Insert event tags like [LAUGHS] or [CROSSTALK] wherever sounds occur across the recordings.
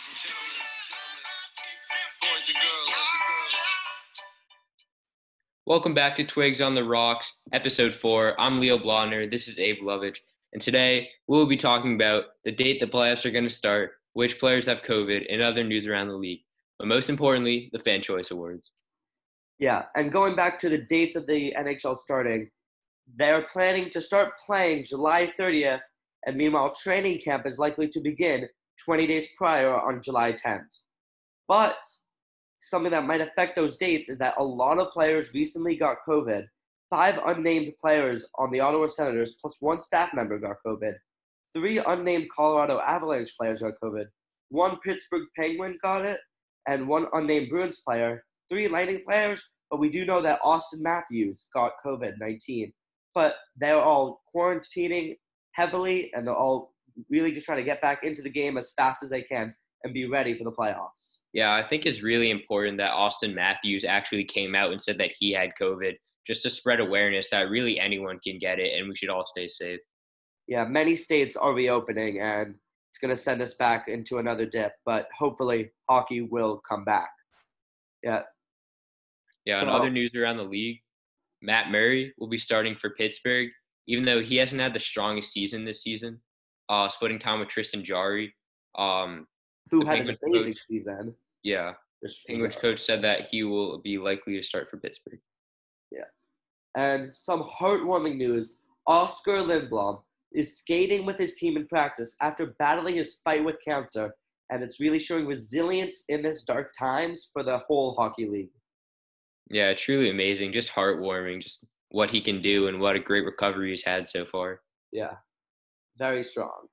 ladies and gentlemen, boys and girls. Welcome back to Twigs on the Rocks, episode four. I'm Leo Blonder. This is Abe Lovich. And today we will be talking about the date the playoffs are going to start, which players have COVID, and other news around the league. But most importantly, the Fan Choice Awards. Yeah, and going back to the dates of the NHL starting, they're planning to start playing July 30th, and meanwhile, training camp is likely to begin 20 days prior on July 10th. But something that might affect those dates is that a lot of players recently got COVID. Five unnamed players on the Ottawa Senators, plus one staff member, got COVID. Three unnamed Colorado Avalanche players got COVID. One Pittsburgh Penguin got it, and one unnamed Bruins player. Three Lightning players, but we do know that Auston Matthews got COVID 19. But they're all quarantining heavily, and they're all really just trying to get back into the game as fast as they can and be ready for the playoffs. Yeah, I think it's really important that Auston Matthews actually came out and said that he had COVID just to spread awareness that really anyone can get it and we should all stay safe. Yeah, many states are reopening and it's going to send us back into another dip, but hopefully hockey will come back. Yeah. Yeah, and So- other news around the league, Matt Murray will be starting for Pittsburgh, even though he hasn't had the strongest season this season. Uh, splitting time with Tristan Jarry. Um, Who The had an amazing coach. season. yeah, Just- Penguins coach said that he will be likely to start for Pittsburgh. Yes. And some heartwarming news Oskar Lindblom is skating with his team in practice after battling his fight with cancer, and it's really showing resilience in this dark times for the whole hockey league. Yeah, truly amazing. Just heartwarming. Just what he can do and what a great recovery he's had so far. Yeah, very strong.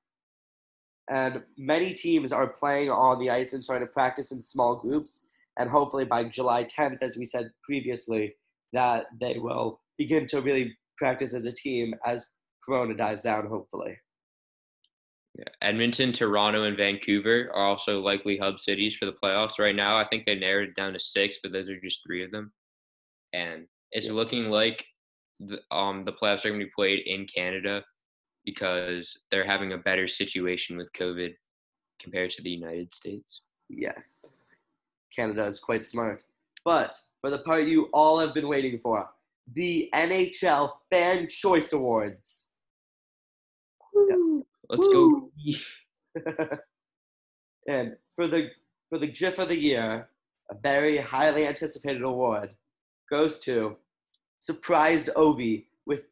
And many teams are playing on the ice and starting to practice in small groups. And hopefully by July 10th, as we said previously, that they will begin to really practice as a team as Corona dies down, hopefully. Yeah. Edmonton, Toronto, and Vancouver are also likely hub cities for the playoffs. Right now, I think they narrowed it down to six, but those are just three of them. And it's Yeah. looking like the, um, the playoffs are going to be played in Canada because they're having a better situation with COVID compared to the United States. Yes, Canada is quite smart. But for the part you all have been waiting for, the NHL Fan Choice Awards. Let's go. [LAUGHS] and for the for the GIF of the year, a very highly anticipated award goes to surprised Ovi with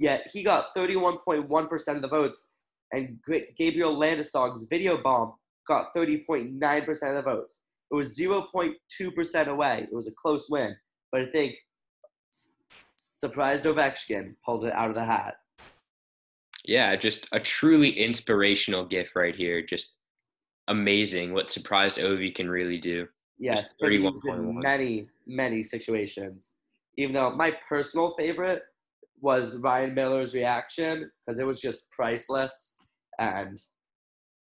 yet he got 31.1% of the votes and Gabriel Landeskog's video bomb got 30.9% of the votes. It was 0.2% away. It was a close win, but I think surprised Ovechkin pulled it out of the hat. Yeah, just a truly inspirational gift right here. Just amazing what surprised Ovi can really do. Yes, Just been used in 31.1. many, many situations. Even though my personal favorite was Ryan Miller's reaction because it was just priceless, and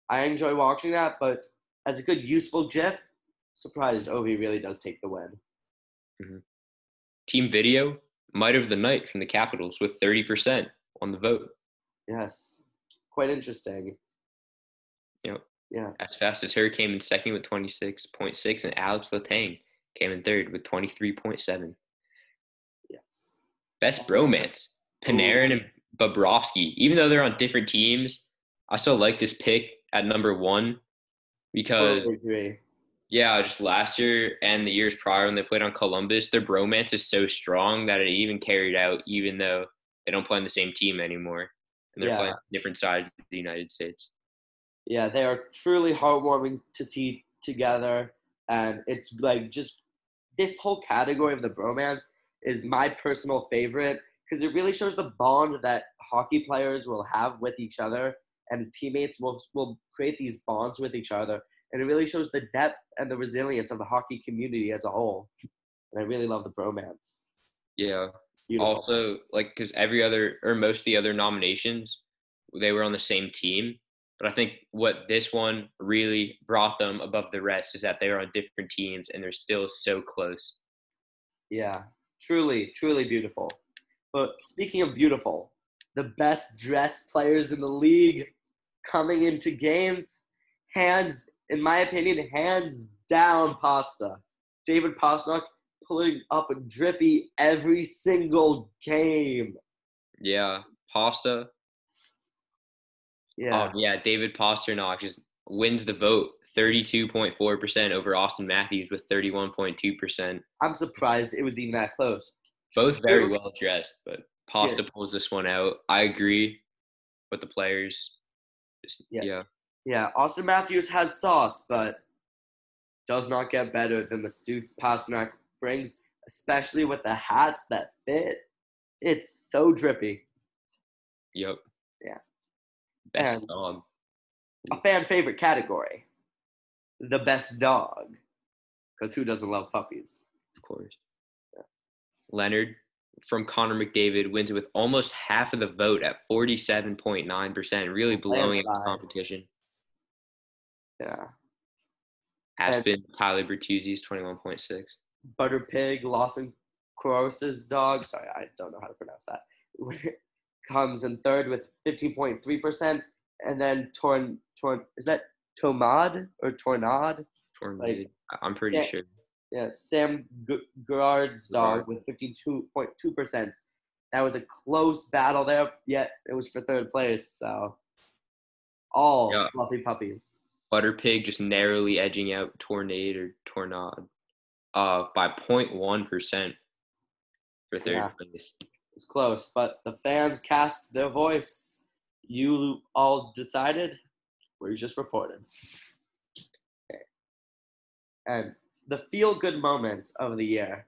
I enjoy watching that. But as a good, useful GIF, surprised Ovi really does take the win. Mm-hmm. Team Video, Might of the Night from the Capitals with 30% on the vote. Yes, quite interesting. Yep. Yeah, As fast as her came in second with 26.6, and Alex Latang came in third with 23.7. yes, Best bromance, Panarin and Bobrovsky. Even though they're on different teams, I still like this pick at number one because. Yeah, just last year and the years prior when they played on Columbus, their bromance is so strong that it even carried out, even though they don't play on the same team anymore and they're Yeah. playing different sides of the United States. Yeah, they are truly heartwarming to see together. And it's like just this whole category of the bromance is my personal favorite because it really shows the bond that hockey players will have with each other and teammates will, will create these bonds with each other. And it really shows the depth and the resilience of the hockey community as a whole. And I really love the bromance. Yeah. Beautiful. Also, like, because every other or most of the other nominations, they were on the same team. But I think what this one really brought them above the rest is that they were on different teams and they're still so close. Yeah, truly, truly beautiful. But speaking of beautiful, the best dressed players in the league coming into games, hands in my opinion, hands down pasta. David Pastrnak pulling up a drippy every single game. Yeah, Pasta. Yeah. Oh yeah, David Pastrnak just wins the vote, thirty-two point four percent over Auston Matthews with thirty-one point two percent. I'm surprised it was even that close. Both very well dressed, but Pasta pulls this one out. I agree with the players. Just, Yeah. yeah. Yeah, Auston Matthews has sauce, but does not get better than the suits Pastrnak brings, especially with the hats that fit. It's so drippy. Yep. Yeah. Best And- dog, A fan favorite category. The best dog. Because who doesn't love puppies? of course. Leonard from Connor McDavid wins it with almost half of the vote at forty-seven point nine percent, really blowing up the competition. Yeah. Aspen Tyler Bertuzzi's twenty-one point six. Butter Pig, Lawson Crouse's dog. Sorry, I don't know how to pronounce that. [LAUGHS] Comes in third with 15.3%. And then Torn, Torn, is that Tomad or Tornad? Tornado. I'm pretty yeah. sure. Yeah, Sam Girard's dog Gerard. with 15.2%. That was a close battle there, yet it was for third place. So, all Yeah. fluffy puppies. Butter Pig just narrowly edging out Tornado or Tornado uh, by 0.1 percent for third Yeah. place. It's close, but the fans cast their voice. You all decided. We're just reporting. Okay. And the feel good moment of the year.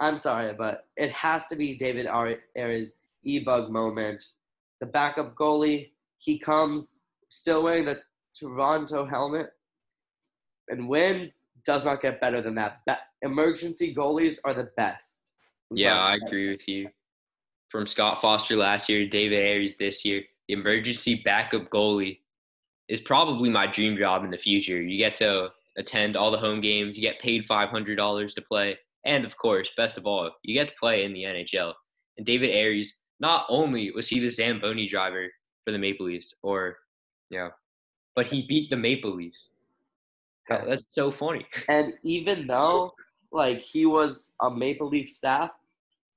I'm sorry, but it has to be David Ar- e-bug moment. The backup goalie, he comes still wearing the Toronto helmet and wins. Does not get better than that. Ba- emergency goalies are the best. I'm Yeah, I agree with you. From Scott Foster last year, David Ayres this year, the emergency backup goalie is probably my dream job in the future. You get to attend all the home games, you get paid $500 to play, and of course, best of all, you get to play in the NHL. And David Ayres, not only was he the Zamboni driver for the Maple Leafs, or, yeah, but he beat the Maple Leafs. That's so funny. And even though like he was a Maple Leaf staff,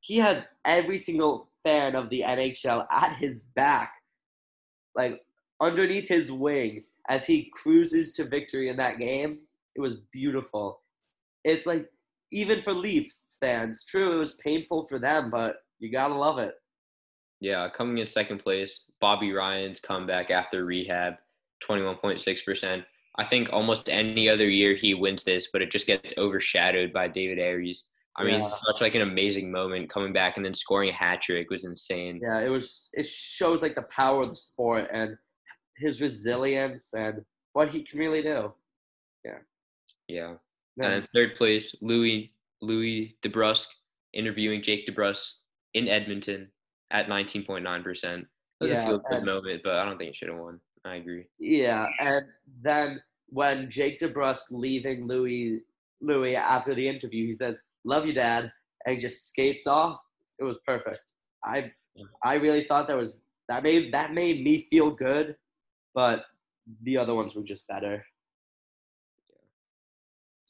he had every single fan of the NHL at his back, like underneath his wing as he cruises to victory in that game. It was beautiful. It's like even for Leafs fans, true, it was painful for them, but you gotta love it. Yeah, coming in second place, Bobby Ryan's comeback after rehab, 21.6%. I think almost any other year he wins this, but it just gets overshadowed by David Ayres. I mean, Yeah. such like an amazing moment coming back and then scoring a hat trick was insane. Yeah, it was. It shows like the power of the sport and his resilience and what he can really do. Yeah. Yeah. And third place, Louis Louis DeBrusk interviewing Jake DeBrusk in Edmonton at 19.9%. It was Yeah, a feel good moment, but I don't think it should have won. I agree. Yeah, and then when Jake DeBrusk leaving Louis Louis after the interview, he says, "Love you, Dad," and he just skates off. It was perfect. I Yeah. I really thought that was that made that made me feel good, but the other ones were just better.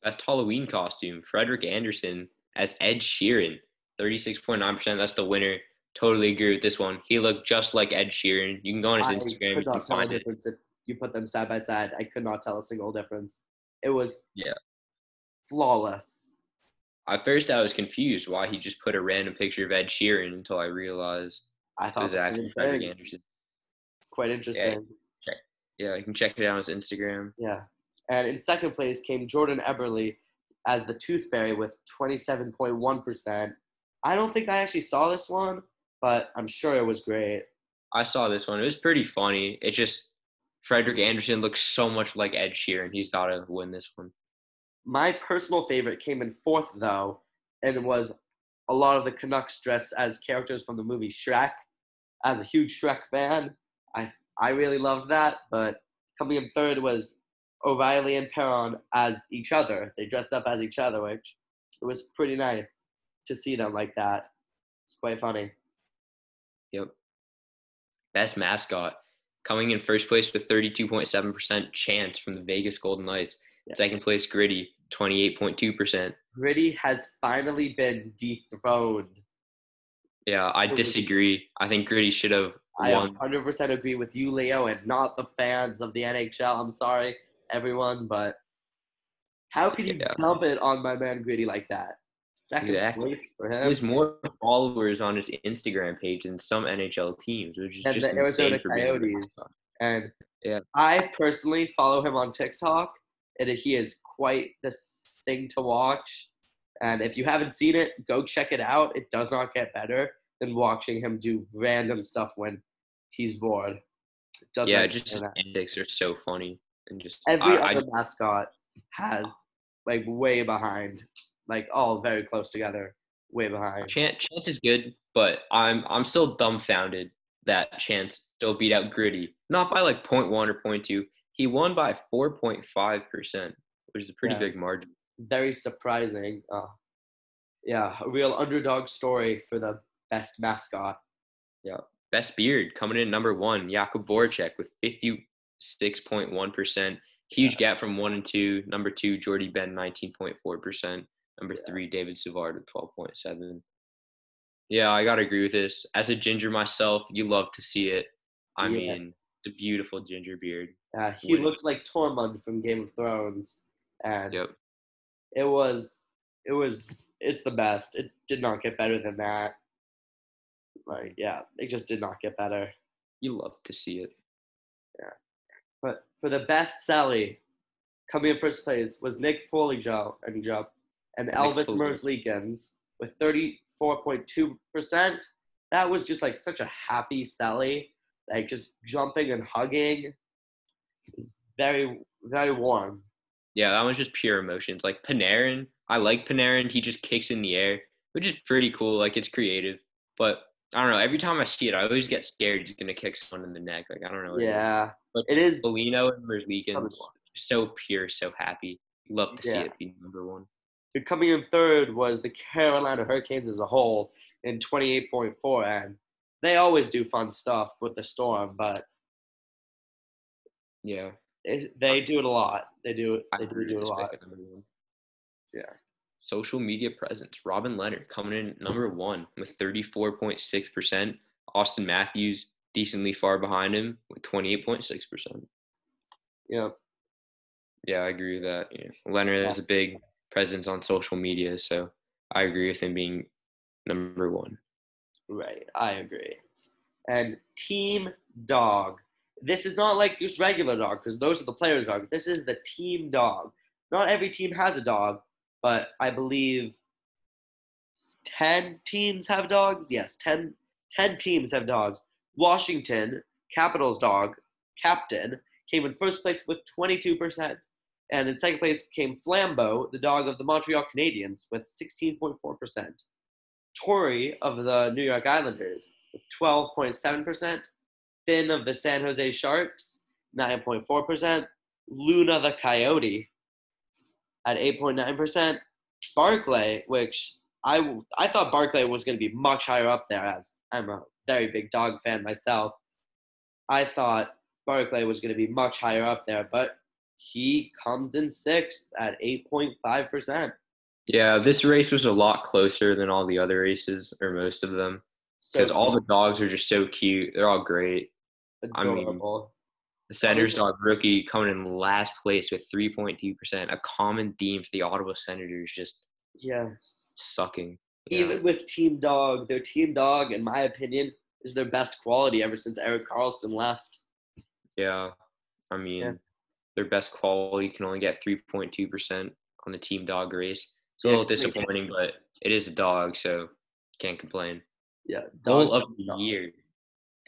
Best Halloween costume, Frederik Andersen as Ed Sheeran, 36.9%. That's the winner. Totally agree with this one. He looked just like Ed Sheeran. You can go on his I Instagram, you can not tell a find it. if you put them side by side. I could not tell a single difference. It was Yeah. flawless. At first, I was confused why he just put a random picture of Ed Sheeran until I realized I thought it was actually Frederik. Andersen. It's quite interesting. Yeah, you can check it out on his Instagram. Yeah. And in second place came Jordan Eberle as the Tooth Fairy with 27.1%. I don't think I actually saw this one, but I'm sure it was great. I saw this one. It was pretty funny. It just Frederik Andersen looks so much like Ed Sheeran. He's got to win this one. My personal favorite came in fourth, though, and was a lot of the Canucks dressed as characters from the movie Shrek. As a huge Shrek fan, I, I really loved that. But coming in third was O'Reilly and Perron as each other. They dressed up as each other, which it was pretty nice to see them like that. It's quite funny. Yep. Best mascot. coming in first place with 32.7% chance from the Vegas Golden Knights. Yeah. Second place, Gritty, 28.2%. Gritty has finally been dethroned. Yeah, I disagree. I think Gritty should have I won. 100% agree with you, Leo, and not the fans of the NHL. I'm sorry, everyone, but how can you Yeah. dump it on my man Gritty like that? Second Exactly. place for He him. has more followers on his Instagram page than some NHL teams, which is And just the insane Arizona for Coyotes. And Yeah. I personally follow him on TikTok, and he is quite the thing to watch. And if you haven't seen it, go check it out. It does not get better than watching him do random stuff when he's bored. Yeah, just antics are so funny and just every I, I- other mascot has like way behind, like all very close together, way behind. Chance, Chance is good, but I'm I'm still dumbfounded that Chance still beat out Gritty, not by like 0.1 or 0.2. He won by 4.5 percent, which is a pretty Yeah. big margin. Very surprising. Uh, yeah, a real underdog story for the best mascot. Best beard coming in number one, Jakub Voracek with 56.1 percent. Huge gap from one and two. Number two, Jordie Benn, 19.4 percent. Number Yeah. three, David Savard with 12.7. Yeah, I gotta agree with this. As a ginger myself, you love to see it. I Yeah. mean, it's a beautiful ginger beard. Uh, he Winning. looked like Tormund from Game of Thrones, and Yep. it was, it was, it's the best. It did not get better than that. Like, yeah, it just did not get better. You love to see it. Yeah. But for the best Sally, coming in first place was Nick Foleyjob and Job and Elvis Foley. Merzlikins with 34.2%. That was just like such a happy Sally, like just jumping and hugging. It was very, very warm. Yeah, that was just pure emotions. Like Panarin, I like Panarin. He just kicks in the air, which is pretty cool. Like it's creative. But I don't know. Every time I see it, I always get scared he's gonna kick someone in the neck. Like I don't know. What Yeah, But it is. Polino and Fun to Merzlikins, so pure, so happy. Love to Yeah. see it be number one. But coming in third was the Carolina Hurricanes as a whole in 28.4, and they always do fun stuff with the Storm, but Yeah, it, they do it a lot. They do I they do, do it a lot. pick at number one. Yeah. Social media presence. Robin Leonard coming in number one with 34.6%. Auston Matthews decently far behind him with 28.6%. Yeah. Yeah, I agree with that. Yeah. Leonard has a big presence on social media, so I agree with him being number one. Right, I agree. And team dog. This is not like just regular dog because those are the players' dog. This is the team dog. Not every team has a dog, but I believe 10 teams have dogs. Yes, 10, 10 teams have dogs. Washington, Capitals dog, captain, came in first place with 22%. And in second place came Flambeau, the dog of the Montreal Canadiens, with 16.4%. Tory of the New York Islanders with 12.7%. Finn of the San Jose Sharks, 9.4%. Luna the Coyote at 8.9%. Barclay, which I, I thought Barclay was going to be much higher up there as I'm a very big dog fan myself. I thought Barclay was going to be much higher up there, but he comes in sixth at 8.5%. Yeah, this race was a lot closer than all the other races, or most of them, So because all the dogs are just so cute. They're all great. I mean, adorable. The Senators dog rookie coming in last place with 3.2%, a common theme for the Ottawa Senators just yeah sucking. Yeah. Even with Team Dog, their Team Dog, in my opinion, is their best quality ever since Erik Karlsson left. Yeah, I mean, Yeah. their best quality can only get 3.2% on the team dog race. It's a Yeah, little disappointing, but it is a dog, so can't complain. Yeah, Goal dog, of the dog. year.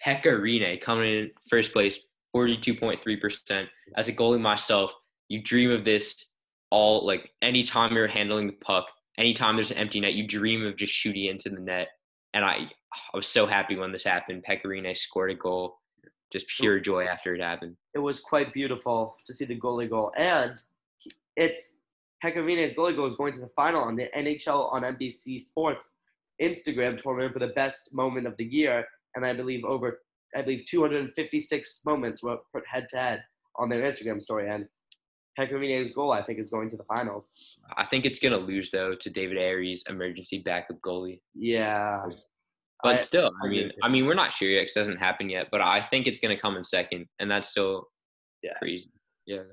Pekka Rinne coming in first place, 42.3%. As a goalie myself, you dream of this all like anytime you're handling the puck, anytime there's an empty net, you dream of just shooting into the net. And I I was so happy when this happened. Pekka Rinne scored a goal. Just pure joy after it happened. It was quite beautiful to see the goalie goal, and it's Pekka Rinne's goalie goal is going to the final on the NHL on NBC Sports Instagram tournament for the best moment of the year, and I believe over I believe 256 moments were put head to head on their Instagram story, and Pekka goal I think is going to the finals. I think it's gonna lose though to David Ayres, emergency backup goalie. Yeah, But I- still, I I mean. I mean, we're not sure yet it hasn't happened yet. But I think it's gonna come in second, and that's still Yeah. crazy. Yeah,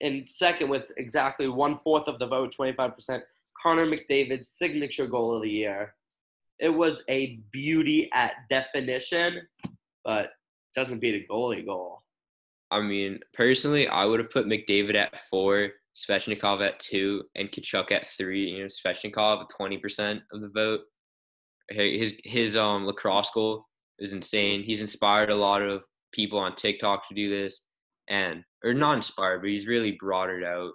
in second with exactly one fourth of the vote, 25%. Connor McDavid's signature goal of the year. It was a beauty at definition, but doesn't beat a goalie goal. I mean, personally, I would have put McDavid at four, Svechnikov at two, and Tkachuk at three. You know, Svechnikov at twenty percent of the vote. His his um lacrosse goal is insane. He's inspired a lot of people on TikTok to do this, and or not inspired, but he's really brought it out.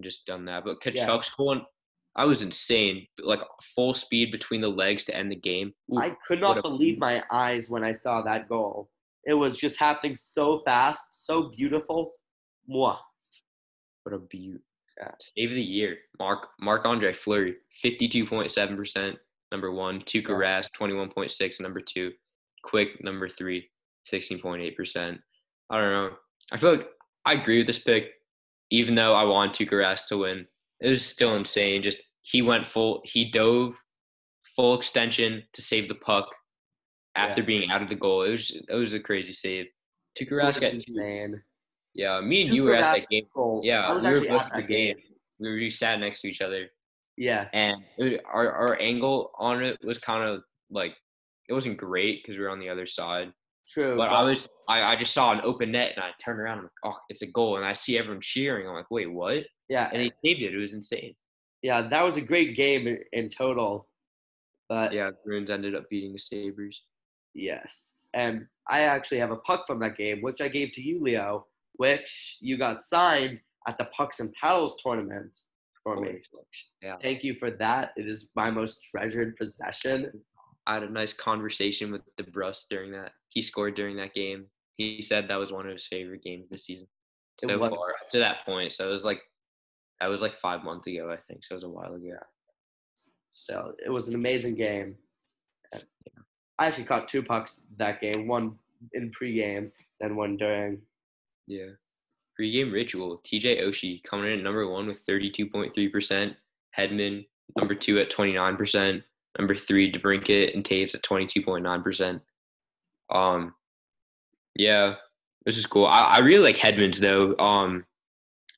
Just done that, but Yeah. Tkachuk's goal, I was insane. Like full speed between the legs to end the game. Ooh, I could not believe my eyes when I saw that goal. It was just happening so fast, so beautiful. Mwah. What a beaut. Yeah. Save of the year. Mark Marc-Andre Fleury, fifty two point seven percent, number one. Tuukka Yeah. Rask, twenty one point six, number two. Quick, number three, 16.8 percent. I don't know. I feel like I agree with this pick, even though I want Tuukka Rask to win. It was still insane. Just he went full. He dove full extension to save the puck after Yeah. being out of the goal. It was it was a crazy save. Tuukka Rask got insane. Yeah, me and you were at that game. goal. Yeah, we were both at the game. game. We were we sat next to each other, Yes. and it was, our our angle on it was kind of like it wasn't great because we were on the other side. True. But I was I, I just saw an open net and I turned around. I'm like, oh, it's a goal, and I see everyone cheering. I'm like, wait, what? yeah, And he saved it. It was insane. Yeah, that was a great game in, in total. But Yeah, the Bruins ended up beating the Sabres. yes, and I actually have a puck from that game, which I gave to you, Leo, which you got signed at the Pucks and Paddles tournament for me. Yeah, Thank you for that. It is my most treasured possession. I had a nice conversation with DeBrusk during that. He scored during that game. He said that was one of his favorite games this season so far up to that point. So it was like that was like five months ago, I think. So it was a while ago. Still, it was an amazing game. And I actually caught two pucks that game, one in pregame, then one during. Yeah. Pre-game ritual. TJ Oshie coming in at number one with 32.3%. Hedman, number two at 29%. Number three, DeBrincat and Toews at 22.9%. Um, yeah, this is cool. I, I really like Hedman's though. Um,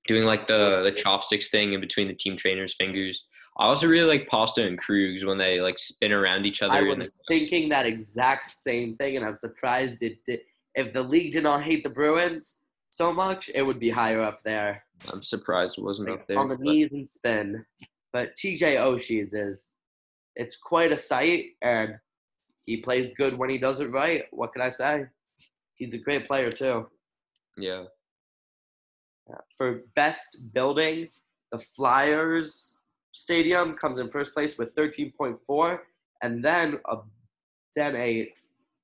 doing like the the chopsticks thing in between the team trainer's fingers. I also really like Pasta and Krugs when they like spin around each other. I was thinking that exact same thing, and I'm surprised it did. If the league did not hate the Bruins so much, it would be higher up there. I'm surprised it wasn't like, up there. on the but- knees and spin. But TJ Oshie's is it's quite a sight and he plays good when he does it right. What can I say? He's a great player too. yeah. For best building, the Flyers Stadium comes in first place with 13.4 and then a then a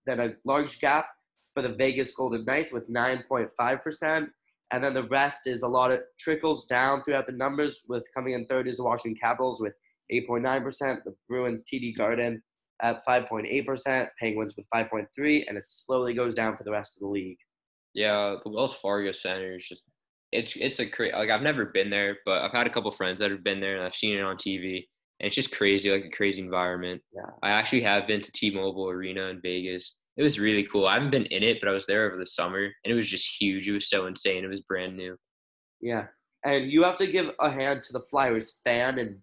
then a large gap for the Vegas Golden Knights with 9.5%. And then the rest is a lot of trickles down throughout the numbers, with coming in third is the Washington Capitals with 8.9%, the Bruins TD Garden at 5.8%, Penguins with 5.3, and it slowly goes down for the rest of the league. Yeah, the Wells Fargo Center is just it's it's a crazy like I've never been there, but I've had a couple friends that have been there and I've seen it on TV, and it's just crazy, like a crazy environment. Yeah. I actually have been to T-Mobile Arena in Vegas. It was really cool. I haven't been in it, but I was there over the summer, and it was just huge. It was so insane. It was brand new. Yeah, and you have to give a hand to the Flyers fan and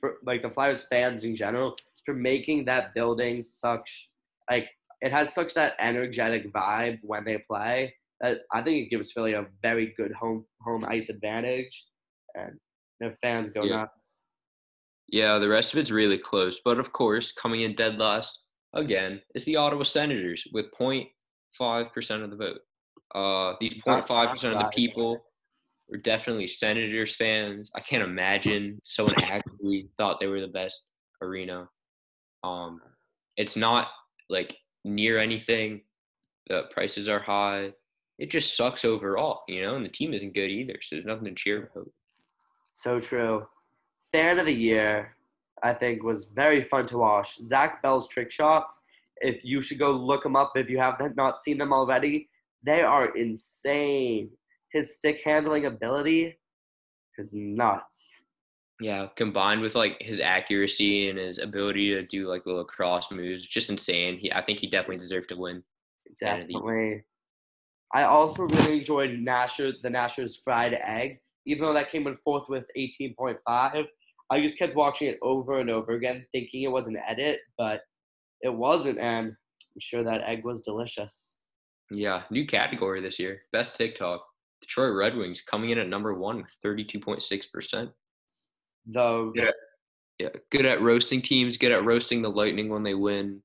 for, like the Flyers fans in general for making that building such like it has such that energetic vibe when they play I think it gives Philly a very good home home ice advantage, and their fans go Yeah. nuts. Yeah, the rest of it's really close, but of course, coming in dead last again is the Ottawa Senators with 0.5 percent of the vote. Uh, these 0.5 percent of the people were definitely Senators fans. I can't imagine someone actually thought they were the best arena. Um, it's not like near anything. The prices are high. It just sucks overall, you know, and the team isn't good either. So there's nothing to cheer about. So true. Fan of the year, I think, was very fun to watch. Zach Bell's trick shots If you should go look them up if you have not seen them already, they are insane. His stick handling ability is nuts. Yeah, combined with like his accuracy and his ability to do like little cross moves, just insane. He, I think he definitely deserved to win. Definitely. I also really enjoyed Nasher, the Nasher's fried egg, even though that came in fourth with 18.5. I just kept watching it over and over again, thinking it was an edit, but it wasn't, and I'm sure that egg was delicious. Yeah, new category this year. Best TikTok. Detroit Red Wings coming in at number one with 32.6%. Though, Yeah. Yeah, good at roasting teams, good at roasting the Lightning when they win.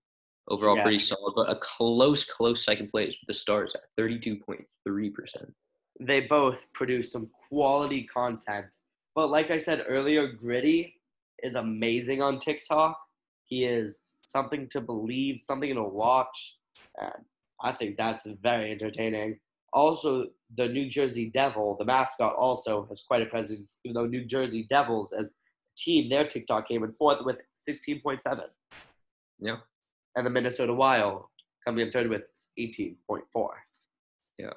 Overall, Yeah. pretty solid, but a close, close second place with the Stars at 32.3%. they both produce some quality content. But like I said earlier, Gritty is amazing on TikTok. He is something to believe, something to watch. And I think that's very entertaining. Also, the New Jersey Devil, the mascot, also has quite a presence, even though New Jersey Devils, as a team, their TikTok came in fourth with 16.7. Yeah. And the Minnesota Wild coming in third with 18.4. Yeah.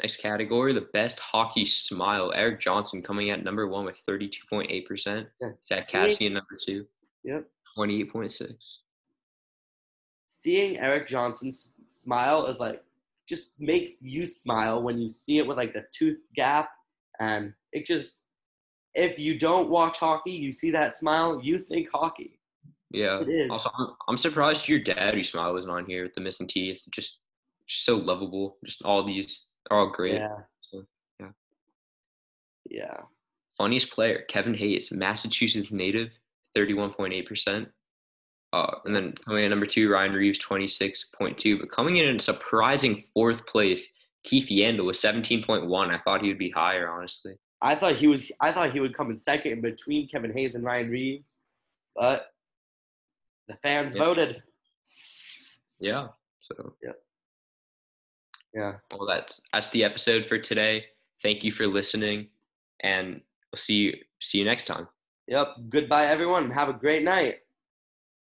Next category, the best hockey smile. Erik Johnson coming at number one with 32.8%. Yeah. Zack Kassian number two, Yep. 28.6. seeing Erik Johnson's smile is like just makes you smile when you see it with like the tooth gap and it just if you don't watch hockey you see that smile you think hockey Yeah. It is. Also, I'm, I'm surprised your daddy smile wasn't on here with the missing teeth. Just, just so lovable. Just all these are all great. yeah So, yeah. yeah Funniest player, Kevin Hayes, Massachusetts native, 31.8%. Uh, and then coming in number two, Ryan Reaves, 26.2. But coming in in surprising fourth place, Keith Yandle with 17.1. I thought he would be higher, honestly. I thought he was I thought he would come in second in between Kevin Hayes and Ryan Reaves but the fans Yeah. voted Yeah. So, yeah Yeah. well, that's that's the episode for today. Thank you for listening, and we'll see you see you next time. yep goodbye everyone have a great night